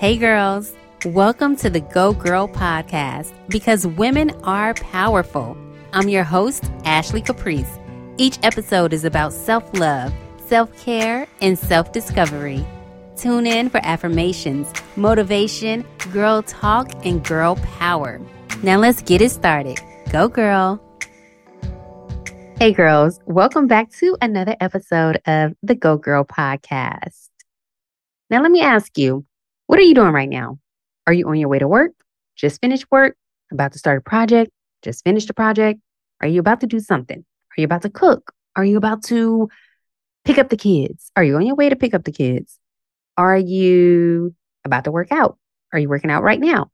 Hey, girls. Welcome to the Go Girl podcast because women are powerful. I'm your host, Ashley Caprice. Each episode is about self love, self care, and self discovery. Tune in for affirmations, motivation, girl talk, and girl power. Now let's get it started. Go, girl. Hey, girls. Welcome back to another episode of the Go Girl podcast. Now, let me ask you, what are you doing right now? Are you on your way to work? Just finished work? About to start a project? Just finished a project? Are you about to do something? Are you about to cook? Are you about to pick up the kids? Are you on your way to pick up the kids? Are you about to work out? Are you working out right now?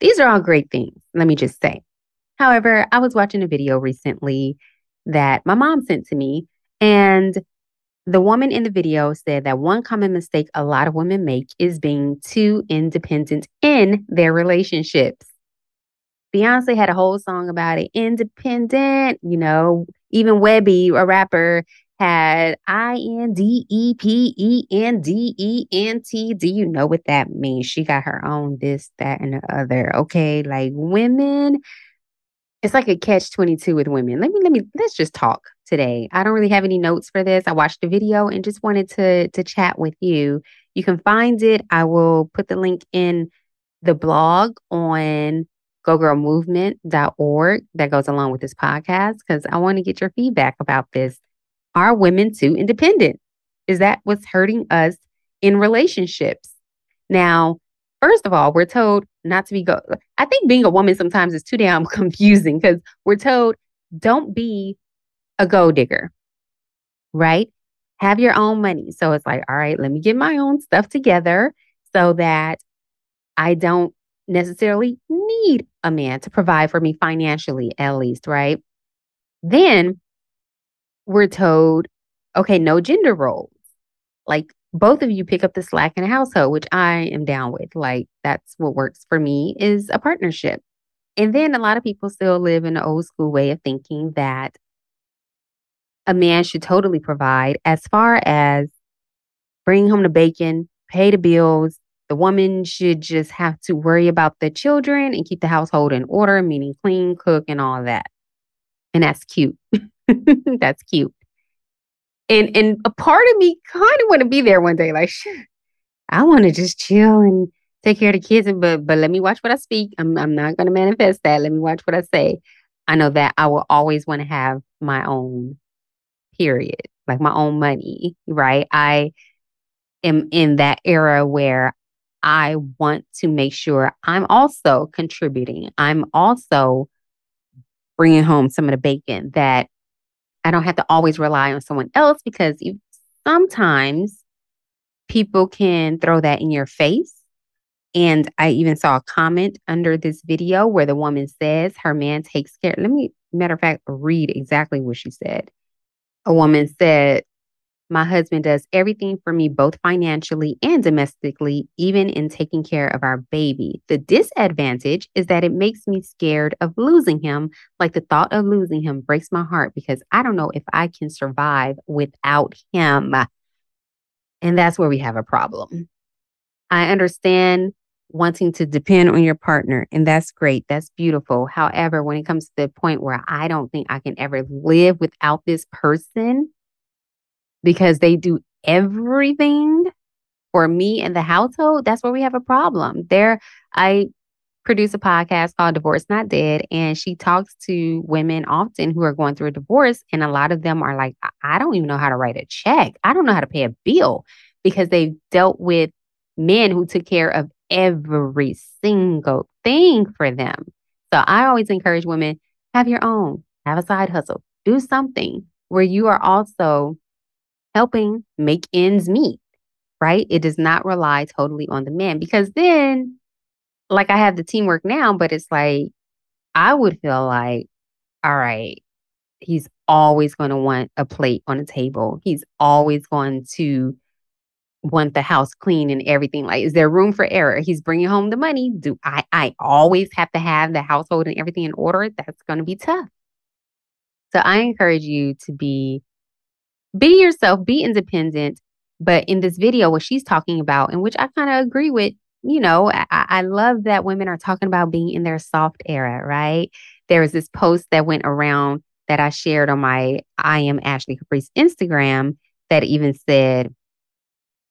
These are all great things, let me just say. However, I was watching a video recently that my mom sent to me, and the woman in the video said that one common mistake a lot of women make is being too independent in their relationships. Beyonce had a whole song about it. Independent, you know, even Webbie, a rapper, had I N D E P E N D E N T. Do you know what that means? She got her own this, that, and the other. Okay. Like women, it's like a catch 22 with women. Let me, let me, let's just talk today. I don't really have any notes for this. I watched the video and just wanted to to chat with you. You can find it. I will put the link in the blog on gogirlmovement.org that goes along with this podcast because I want to get your feedback about this. Are women too independent? Is that what's hurting us in relationships? Now, first of all, we're told not to be go. I think being a woman sometimes is too damn confusing because we're told don't be a gold digger, right? Have your own money. So it's like, all right, let me get my own stuff together so that I don't necessarily need a man to provide for me financially, at least, right? Then we're told, okay, no gender roles. Like both of you pick up the slack in a household, which I am down with. Like that's what works for me is a partnership. And then a lot of people still live in the old school way of thinking that a man should totally provide as far as bring home the bacon, pay the bills. The woman should just have to worry about the children and keep the household in order, meaning clean, cook, and all that. And that's cute. that's cute. And and a part of me kind of want to be there one day, like, I want to just chill and take care of the kids. and But but let me watch what I speak. I'm I'm not gonna manifest that. Let me watch what I say. I know that I will always want to have my own period, like my own money, right? I am in that era where I want to make sure I'm also contributing. I'm also bringing home some of the bacon that I don't have to always rely on someone else because you, sometimes people can throw that in your face. And I even saw a comment under this video where the woman says her man takes care. Let me, matter of fact, read exactly what she said a woman said, My husband does everything for me, both financially and domestically, even in taking care of our baby. The disadvantage is that it makes me scared of losing him. Like the thought of losing him breaks my heart because I don't know if I can survive without him. And that's where we have a problem. I understand wanting to depend on your partner. And that's great. That's beautiful. However, when it comes to the point where I don't think I can ever live without this person because they do everything for me and the household, that's where we have a problem. There, I produce a podcast called Divorce Not Dead, and she talks to women often who are going through a divorce. And a lot of them are like, I don't even know how to write a check. I don't know how to pay a bill because they've dealt with men who took care of every single thing for them. So I always encourage women have your own, have a side hustle, do something where you are also helping make ends meet, right? It does not rely totally on the man because then, like, I have the teamwork now, but it's like, I would feel like, all right, he's always going to want a plate on the table. He's always going to want the house clean and everything. Like is there room for error? He's bringing home the money. Do i i always have to have the household and everything in order? That's going to be tough. So i encourage you to be be yourself be independent but in this video what she's talking about and which i kind of agree with you know, I, I love that women are talking about being in their soft era, right? There was this post that went around that I shared on my I am Ashley Caprice Instagram that even said,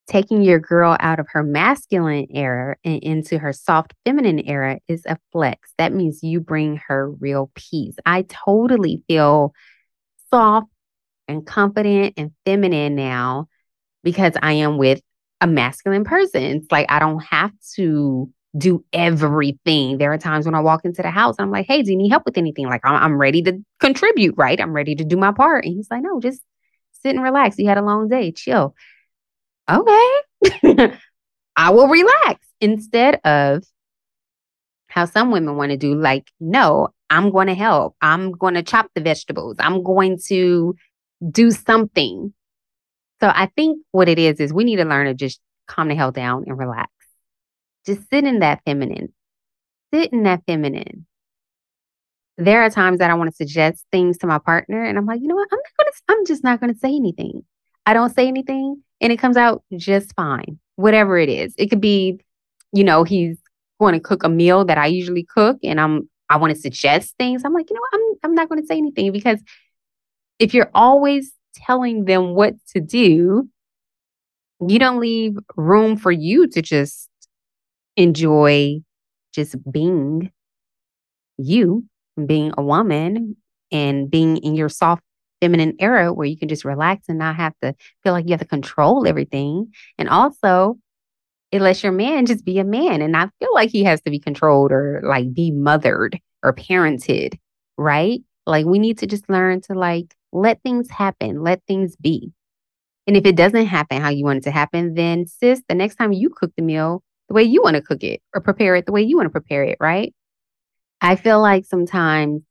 taking your girl out of her masculine era and into her soft feminine era is a flex. That means you bring her real peace. I totally feel soft and confident and feminine now because I am with a masculine person. It's like I don't have to do everything. There are times when I walk into the house, I'm like, hey, do you need help with anything? Like, I'm, I'm ready to contribute, right? I'm ready to do my part. And he's like, no, just sit and relax. You had a long day, chill. Okay. I will relax instead of how some women want to do, like, no, I'm going to help. I'm going to chop the vegetables. I'm going to do something. So I think what it is, is we need to learn to just calm the hell down and relax. Just sit in that feminine. Sit in that feminine. There are times that I want to suggest things to my partner, and I'm like, you know what? I'm not gonna. I'm just not gonna say anything. I don't say anything, and it comes out just fine. Whatever it is, it could be, you know, he's going to cook a meal that I usually cook, and I'm I want to suggest things. I'm like, you know what? I'm I'm not going to say anything because if you're always telling them what to do, you don't leave room for you to just enjoy just being you, being a woman, and being in your soft feminine era where you can just relax and not have to feel like you have to control everything. And also, it lets your man just be a man and not feel like he has to be controlled or like be mothered or parented, right? Like we need to just learn to like let things happen, let things be. And if it doesn't happen how you want it to happen, then sis, the next time you cook the meal, the way you want to cook it or prepare it the way you want to prepare it, right? I feel like sometimes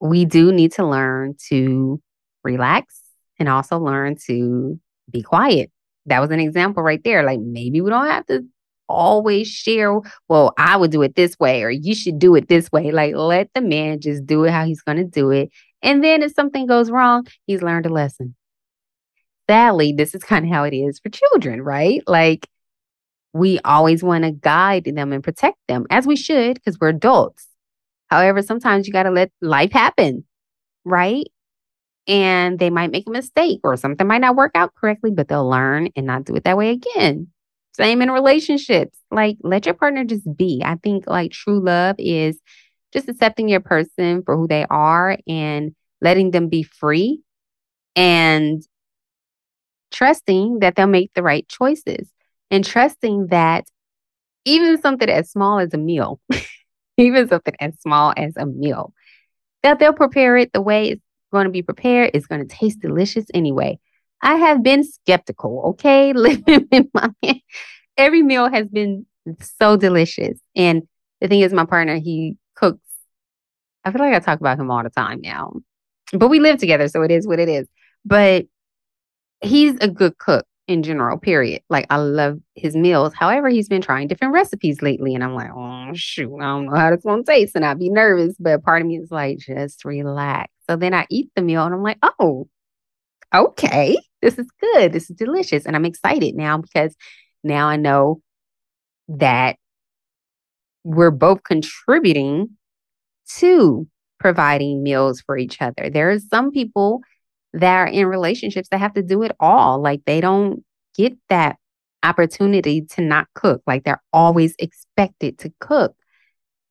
we do need to learn to relax and also learn to be quiet. That was an example right there. Like maybe we don't have to always share, well, I would do it this way or you should do it this way. Like let the man just do it how he's going to do it. And then if something goes wrong, he's learned a lesson. Sadly, this is kind of how it is for children, right? Like we always want to guide them and protect them as we should because we're adults. However, sometimes you got to let life happen, right? And they might make a mistake or something might not work out correctly, but they'll learn and not do it that way again. Same in relationships. Like, let your partner just be. I think like true love is just accepting your person for who they are and letting them be free and trusting that they'll make the right choices and trusting that even something as small as a meal, even something as small as a meal, that they'll prepare it the way it's going to be prepared. It's going to taste delicious anyway. I have been skeptical, okay? Living in my every meal has been so delicious. And the thing is, my partner, he cooks. I feel like I talk about him all the time now, but we live together, so it is what it is. But he's a good cook in general, period. Like I love his meals. However, he's been trying different recipes lately. And I'm like, oh shoot, I don't know how this gonna taste. And I'd be nervous. But part of me is like, just relax. So then I eat the meal and I'm like, oh, okay, this is good. This is delicious. And I'm excited now because now I know that we're both contributing to providing meals for each other. There are some people that are in relationships that have to do it all. Like they don't get that opportunity to not cook. Like they're always expected to cook,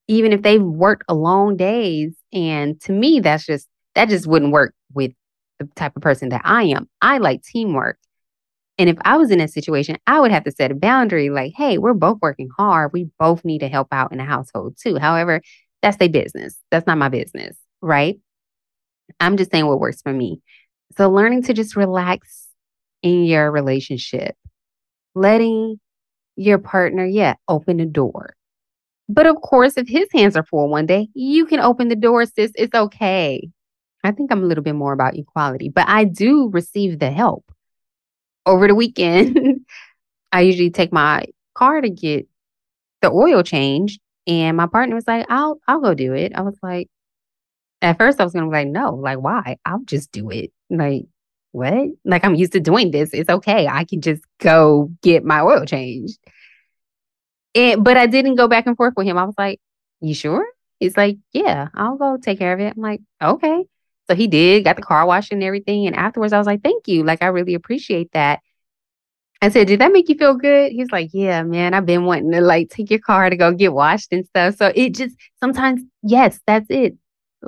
even if they've worked long days. And to me, that's just, that just wouldn't work with the type of person that I am. I like teamwork. And if I was in a situation, I would have to set a boundary like, hey, we're both working hard. We both need to help out in the household too. However, that's their business. That's not my business, right? I'm just saying what works for me. So, learning to just relax in your relationship, letting your partner, yeah, open the door. But of course, if his hands are full one day, you can open the door, sis. It's okay. I think I'm a little bit more about equality, but I do receive the help. Over the weekend, I usually take my car to get the oil changed, and my partner was like, "I'll I'll go do it." I was like, at first I was gonna be like, "No, like why? I'll just do it." Like, what? Like, I'm used to doing this. It's okay. I can just go get my oil changed. And but I didn't go back and forth with him. I was like, You sure? He's like, Yeah, I'll go take care of it. I'm like, Okay. So he did, got the car washed and everything. And afterwards, I was like, Thank you. Like, I really appreciate that. I said, Did that make you feel good? He's like, Yeah, man, I've been wanting to like take your car to go get washed and stuff. So it just sometimes, yes, that's it.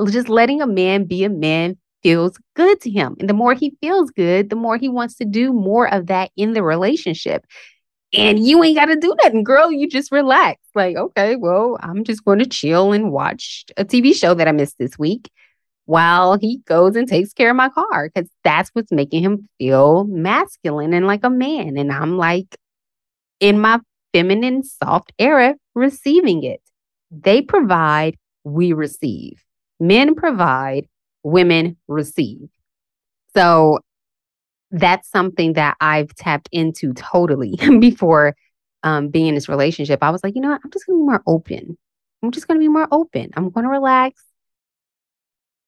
Just letting a man be a man feels good to him. And the more he feels good, the more he wants to do more of that in the relationship. And you ain't got to do nothing, girl. You just relax. Like, okay, well, I'm just going to chill and watch a TV show that I missed this week while he goes and takes care of my car because that's what's making him feel masculine and like a man. And I'm like in my feminine, soft era, receiving it. They provide, we receive. Men provide, women receive. So that's something that I've tapped into totally before um, being in this relationship. I was like, you know what? I'm just going to be more open. I'm just going to be more open. I'm going to relax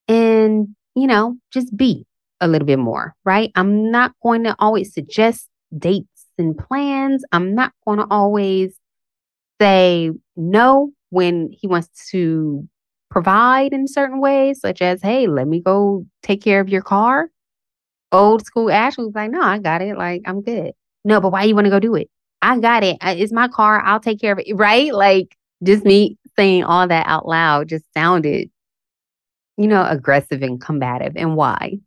and, you know, just be a little bit more, right? I'm not going to always suggest dates and plans. I'm not going to always say no when he wants to provide in certain ways, such as, hey, let me go take care of your car. Old school Ashley was like, no, I got it. Like, I'm good. No, but why you want to go do it? I got it. It's my car. I'll take care of it. Right? Like, just me saying all that out loud just sounded you know, aggressive and combative. And why?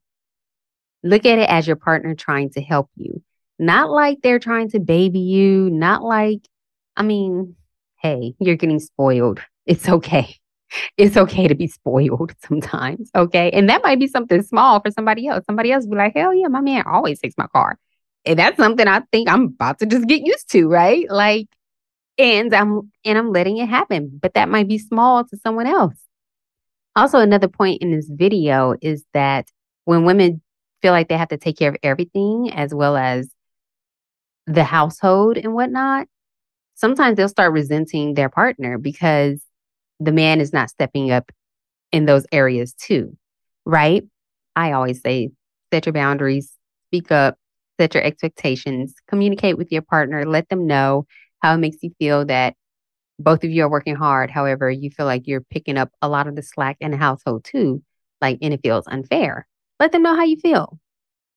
Look at it as your partner trying to help you, not like they're trying to baby you, not like, I mean, hey, you're getting spoiled. It's okay. It's okay to be spoiled sometimes. Okay. And that might be something small for somebody else. Somebody else be like, hell yeah, my man always takes my car. And that's something I think I'm about to just get used to, right? Like, and I'm and I'm letting it happen. But that might be small to someone else. Also, another point in this video is that when women feel like they have to take care of everything as well as the household and whatnot, sometimes they'll start resenting their partner because the man is not stepping up in those areas too, right? I always say set your boundaries, speak up, set your expectations, communicate with your partner, let them know how it makes you feel that both of you are working hard. However, you feel like you're picking up a lot of the slack in the household too, like, and it feels unfair. Let them know how you feel.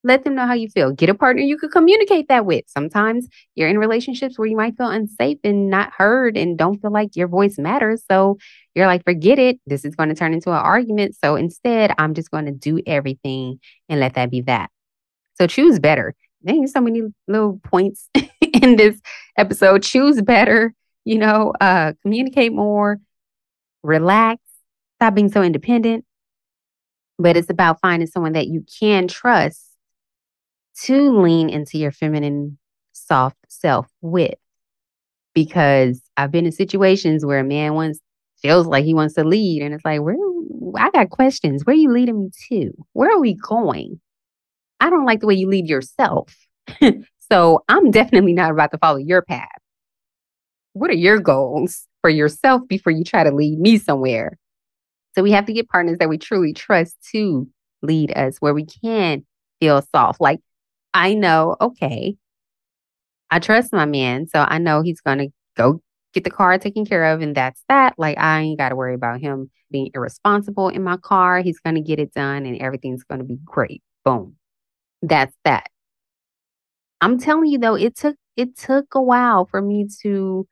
Let them know how you feel. Get a partner you could communicate that with. Sometimes you're in relationships where you might feel unsafe and not heard and don't feel like your voice matters. So you're like, forget it. This is going to turn into an argument. So instead, I'm just going to do everything and let that be that. So choose better. There's so many little points in this episode. Choose better you know, uh, communicate more, relax, stop being so independent. But it's about finding someone that you can trust to lean into your feminine, soft self with. Because I've been in situations where a man wants feels like he wants to lead, and it's like, where I got questions. Where are you leading me to? Where are we going? I don't like the way you lead yourself. so I'm definitely not about to follow your path what are your goals for yourself before you try to lead me somewhere? So we have to get partners that we truly trust to lead us where we can feel soft. Like I know, okay, I trust my man. So I know he's going to go get the car taken care of. And that's that. Like I ain't got to worry about him being irresponsible in my car. He's going to get it done and everything's going to be great. Boom. That's that. I'm telling you though, it took it took a while for me to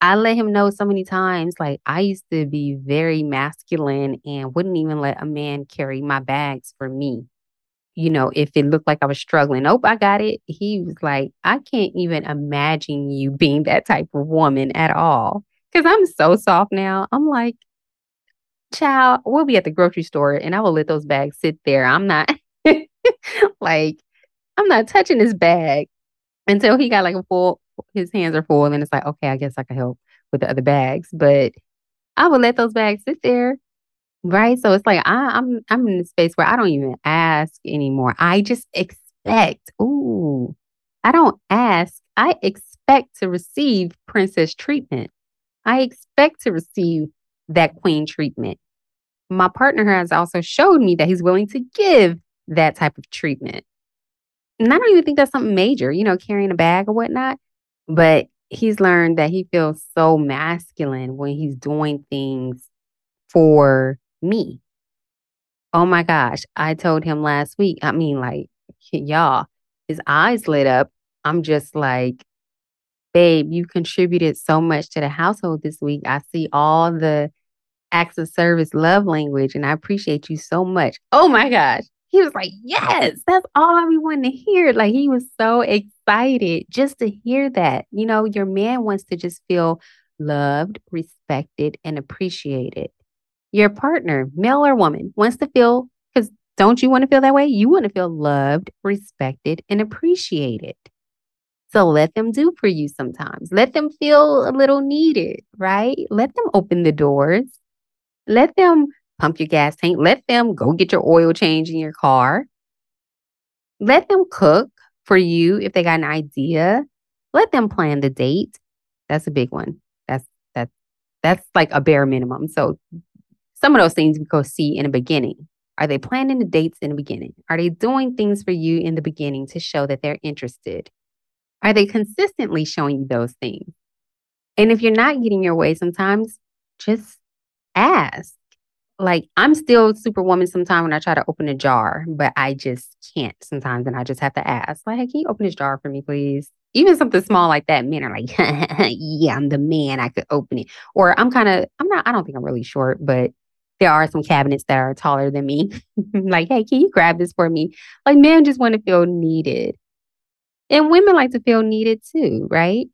I let him know so many times, like I used to be very masculine and wouldn't even let a man carry my bags for me. You know, if it looked like I was struggling, nope, I got it. He was like, I can't even imagine you being that type of woman at all. Cause I'm so soft now. I'm like, child, we'll be at the grocery store and I will let those bags sit there. I'm not like, I'm not touching this bag until he got like a full his hands are full and it's like, okay, I guess I can help with the other bags. But I would let those bags sit there. Right. So it's like I, I'm I'm in a space where I don't even ask anymore. I just expect. Ooh, I don't ask. I expect to receive princess treatment. I expect to receive that queen treatment. My partner has also showed me that he's willing to give that type of treatment. And I don't even think that's something major, you know, carrying a bag or whatnot. But he's learned that he feels so masculine when he's doing things for me. Oh my gosh. I told him last week, I mean, like, y'all, his eyes lit up. I'm just like, babe, you contributed so much to the household this week. I see all the acts of service, love language, and I appreciate you so much. Oh my gosh. He was like, Yes, that's all I be wanting to hear. Like he was so excited just to hear that. You know, your man wants to just feel loved, respected, and appreciated. Your partner, male or woman, wants to feel, because don't you want to feel that way? You want to feel loved, respected, and appreciated. So let them do for you sometimes. Let them feel a little needed, right? Let them open the doors. Let them pump your gas tank. Let them go get your oil change in your car. Let them cook for you if they got an idea. Let them plan the date. That's a big one. That's that's that's like a bare minimum. So some of those things we go see in the beginning. Are they planning the dates in the beginning? Are they doing things for you in the beginning to show that they're interested? Are they consistently showing you those things? And if you're not getting your way sometimes, just ask like I'm still superwoman sometimes when I try to open a jar, but I just can't sometimes. And I just have to ask, like, hey, can you open this jar for me, please? Even something small like that, men are like, yeah, I'm the man. I could open it. Or I'm kind of, I'm not, I don't think I'm really short, but there are some cabinets that are taller than me. like, hey, can you grab this for me? Like, men just want to feel needed. And women like to feel needed too, right?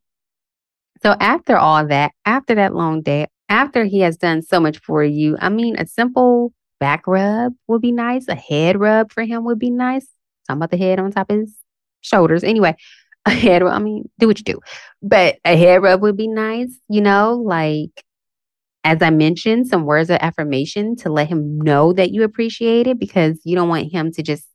So after all that, after that long day, after he has done so much for you, I mean, a simple back rub would be nice. A head rub for him would be nice. Talking about the head on top of his shoulders. Anyway, a head rub, I mean, do what you do. But a head rub would be nice, you know, like as I mentioned, some words of affirmation to let him know that you appreciate it because you don't want him to just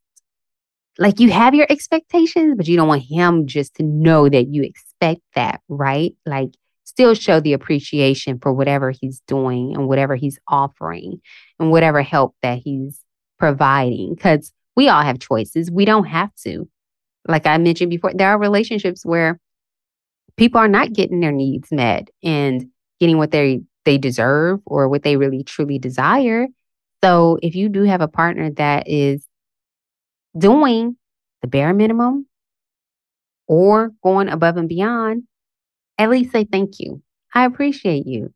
like you have your expectations, but you don't want him just to know that you expect that, right? Like still show the appreciation for whatever he's doing and whatever he's offering and whatever help that he's providing. Because we all have choices. We don't have to. Like I mentioned before, there are relationships where people are not getting their needs met and getting what they they deserve or what they really truly desire. So if you do have a partner that is doing the bare minimum or going above and beyond, at least say thank you. I appreciate you.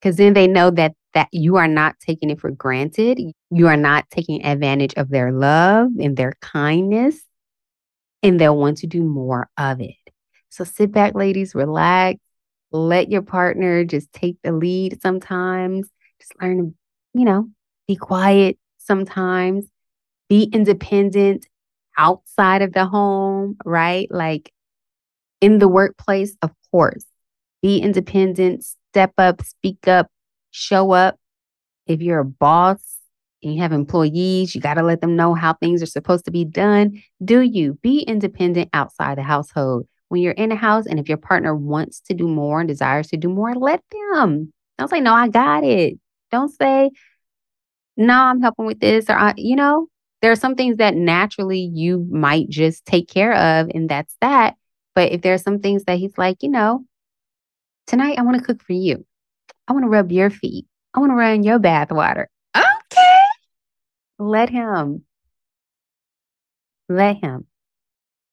Because then they know that that you are not taking it for granted. You are not taking advantage of their love and their kindness, and they'll want to do more of it. So sit back, ladies, relax. Let your partner just take the lead sometimes. Just learn to, you know, be quiet sometimes, be independent outside of the home, right? Like in the workplace, of course. Be independent, step up, speak up, show up. If you're a boss and you have employees, you got to let them know how things are supposed to be done. Do you be independent outside the household? When you're in a house and if your partner wants to do more and desires to do more, let them. Don't say, no, I got it. Don't say, no, I'm helping with this or, I, you know, there are some things that naturally you might just take care of, and that's that. But if there are some things that he's like, you know, tonight I want to cook for you. I want to rub your feet. I want to run your bath water. Okay. Let him. Let him.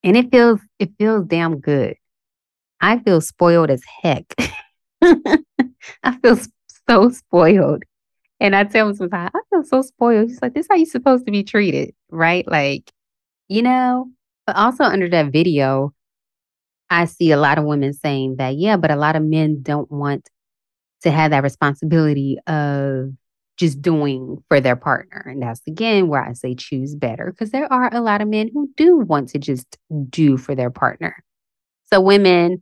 And it feels it feels damn good. I feel spoiled as heck. I feel so spoiled. And I tell him sometimes, I feel so spoiled. He's like, this is how you're supposed to be treated, right? Like, you know, but also under that video, I see a lot of women saying that, yeah, but a lot of men don't want to have that responsibility of just doing for their partner. And that's again where I say choose better because there are a lot of men who do want to just do for their partner. So, women,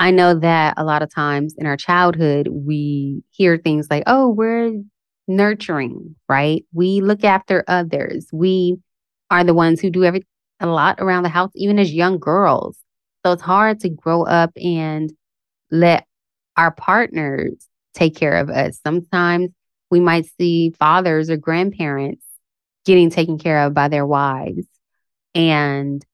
I know that a lot of times in our childhood, we hear things like, oh, we're nurturing, right? We look after others. We are the ones who do every a lot around the house, even as young girls. So it's hard to grow up and let our partners take care of us. Sometimes we might see fathers or grandparents getting taken care of by their wives. And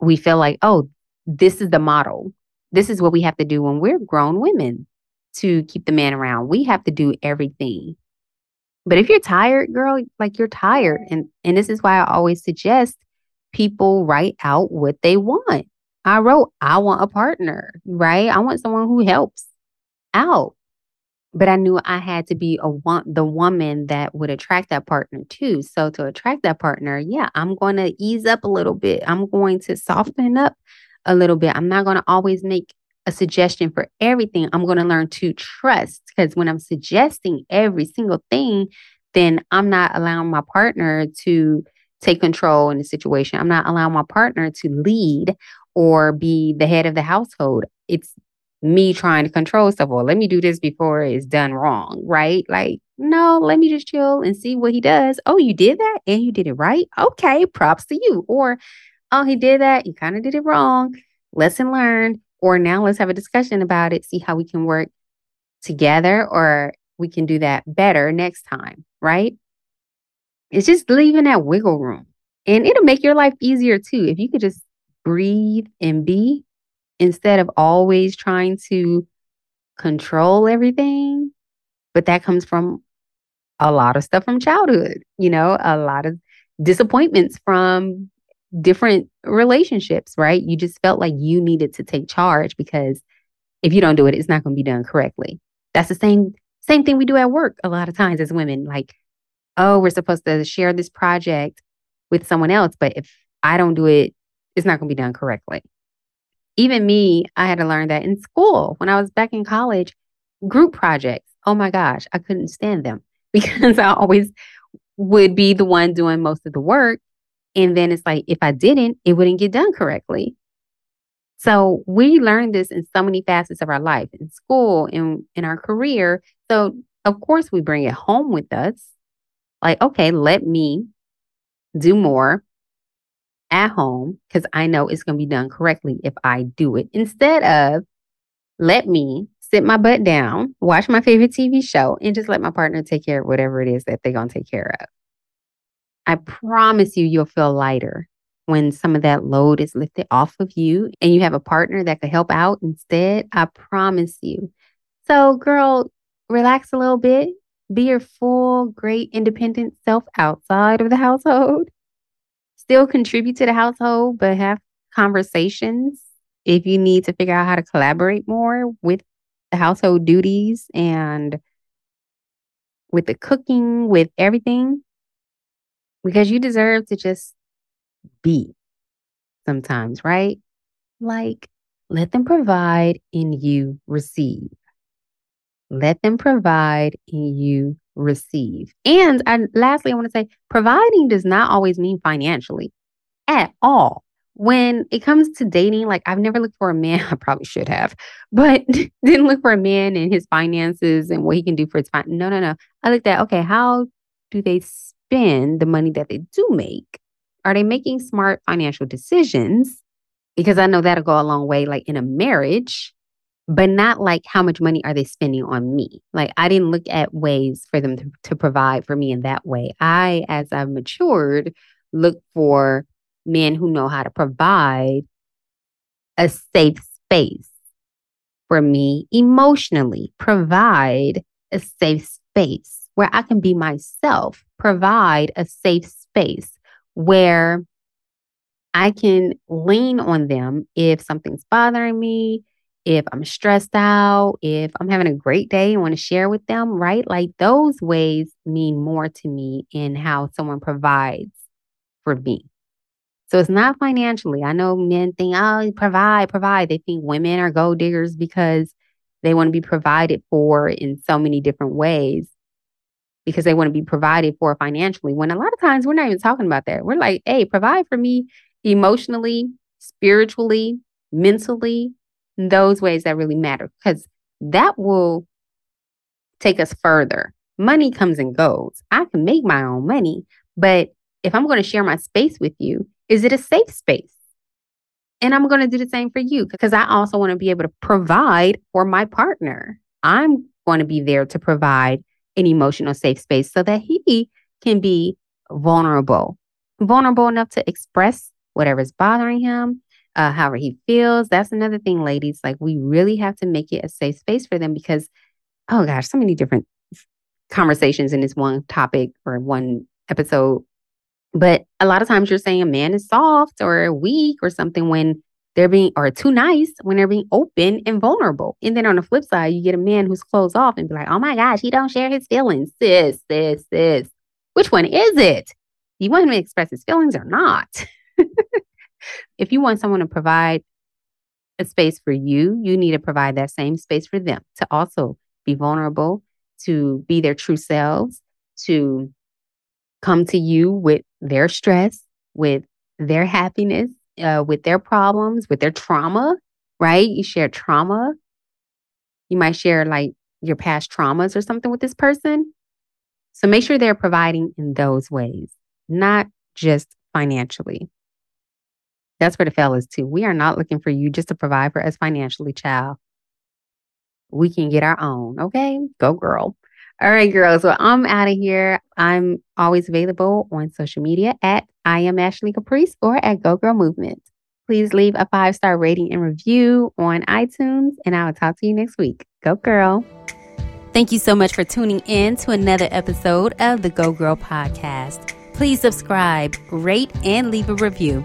we feel like, oh, this is the model. this is what we have to do when we're grown women to keep the man around. We have to do everything. But if you're tired, girl, like you're tired. And and this is why I always suggest people write out what they want. I wrote, I want a partner, right? I want someone who helps out. But I knew I had to be a want the woman that would attract that partner too. So to attract that partner, yeah, I'm going to ease up a little bit. I'm going to soften up a little bit. I'm not going to always make a suggestion for everything. I'm going to learn to trust because when I'm suggesting every single thing, then I'm not allowing my partner to take control in the situation. I'm not allowing my partner to lead or be the head of the household. It's me trying to control stuff. Well, let me do this before it's done wrong, right? Like, no, let me just chill and see what he does. Oh, you did that and you did it right. Okay, props to you. Or, oh, he did that. You kind of did it wrong. Lesson learned. Or now let's have a discussion about it, see how we can work together or we can do that better next time, right? It's just leaving that wiggle room. And it'll make your life easier too. If you could just breathe and be instead of always trying to control everything. But that comes from a lot of stuff from childhood, you know, a lot of disappointments from different relationships, right? You just felt like you needed to take charge because if you don't do it, it's not going to be done correctly. That's the same same thing we do at work a lot of times as women. Like, oh, we're supposed to share this project with someone else, but if I don't do it, it's not going to be done correctly. Even me, I had to learn that in school when I was back in college, group projects. Oh my gosh, I couldn't stand them because I always would be the one doing most of the work. And then it's like, if I didn't, it wouldn't get done correctly. So we learn this in so many facets of our life, in school, in, in our career. So of course we bring it home with us. Like, okay, let me do more at home because I know it's going to be done correctly if I do it. Instead of let me sit my butt down, watch my favorite TV show, and just let my partner take care of whatever it is that they're going to take care of. I promise you, you'll feel lighter when some of that load is lifted off of you and you have a partner that could help out instead. I promise you. So, girl, relax a little bit. Be your full, great, independent self outside of the household still contribute to the household, but have conversations if you need to figure out how to collaborate more with the household duties and with the cooking, with everything, because you deserve to just be sometimes, right? Like, let them provide and you receive. Let them provide and you receive. And I, lastly, I want to say providing does not always mean financially at all. When it comes to dating, like I've never looked for a man, I probably should have, but didn't look for a man and his finances and what he can do for his fine. No, no, no. I looked at, okay, how do they spend the money that they do make? Are they making smart financial decisions? Because I know that'll go a long way, like in a marriage but not like how much money are they spending on me. Like I didn't look at ways for them to, to provide for me in that way. I, as I've matured, look for men who know how to provide a safe space for me emotionally, provide a safe space where I can be myself, provide a safe space where I can lean on them if something's bothering me, if I'm stressed out, if I'm having a great day and want to share with them, right? Like those ways mean more to me in how someone provides for me. So it's not financially. I know men think, oh, provide, provide. They think women are gold diggers because they want to be provided for in so many different ways because they want to be provided for financially. When a lot of times we're not even talking about that. We're like, hey, provide for me emotionally, spiritually, mentally, those ways that really matter because that will take us further. Money comes and goes. I can make my own money, but if I'm going to share my space with you, is it a safe space? And I'm going to do the same for you because I also want to be able to provide for my partner. I'm going to be there to provide an emotional safe space so that he can be vulnerable, vulnerable enough to express whatever's bothering him, uh, however he feels. That's another thing, ladies. Like, we really have to make it a safe space for them because, oh gosh, so many different conversations in this one topic or one episode. But a lot of times you're saying a man is soft or weak or something when they're being, or too nice when they're being open and vulnerable. And then on the flip side, you get a man who's closed off and be like, oh my gosh, he don't share his feelings. Sis, sis, sis. Which one is it? You want him to express his feelings or not? if you want someone to provide a space for you, you need to provide that same space for them to also be vulnerable, to be their true selves, to come to you with their stress, with their happiness, uh, with their problems, with their trauma, right? You share trauma. You might share like your past traumas or something with this person. So make sure they're providing in those ways, not just financially. That's for the fellas too. We are not looking for you just to provide for us financially, child. We can get our own. Okay. Go girl. All right, girls. Well, I'm out of here. I'm always available on social media at I am Ashley Caprice or at Go Girl Movement. Please leave a five star rating and review on iTunes, and I will talk to you next week. Go Girl. Thank you so much for tuning in to another episode of the Go Girl Podcast. Please subscribe, rate, and leave a review.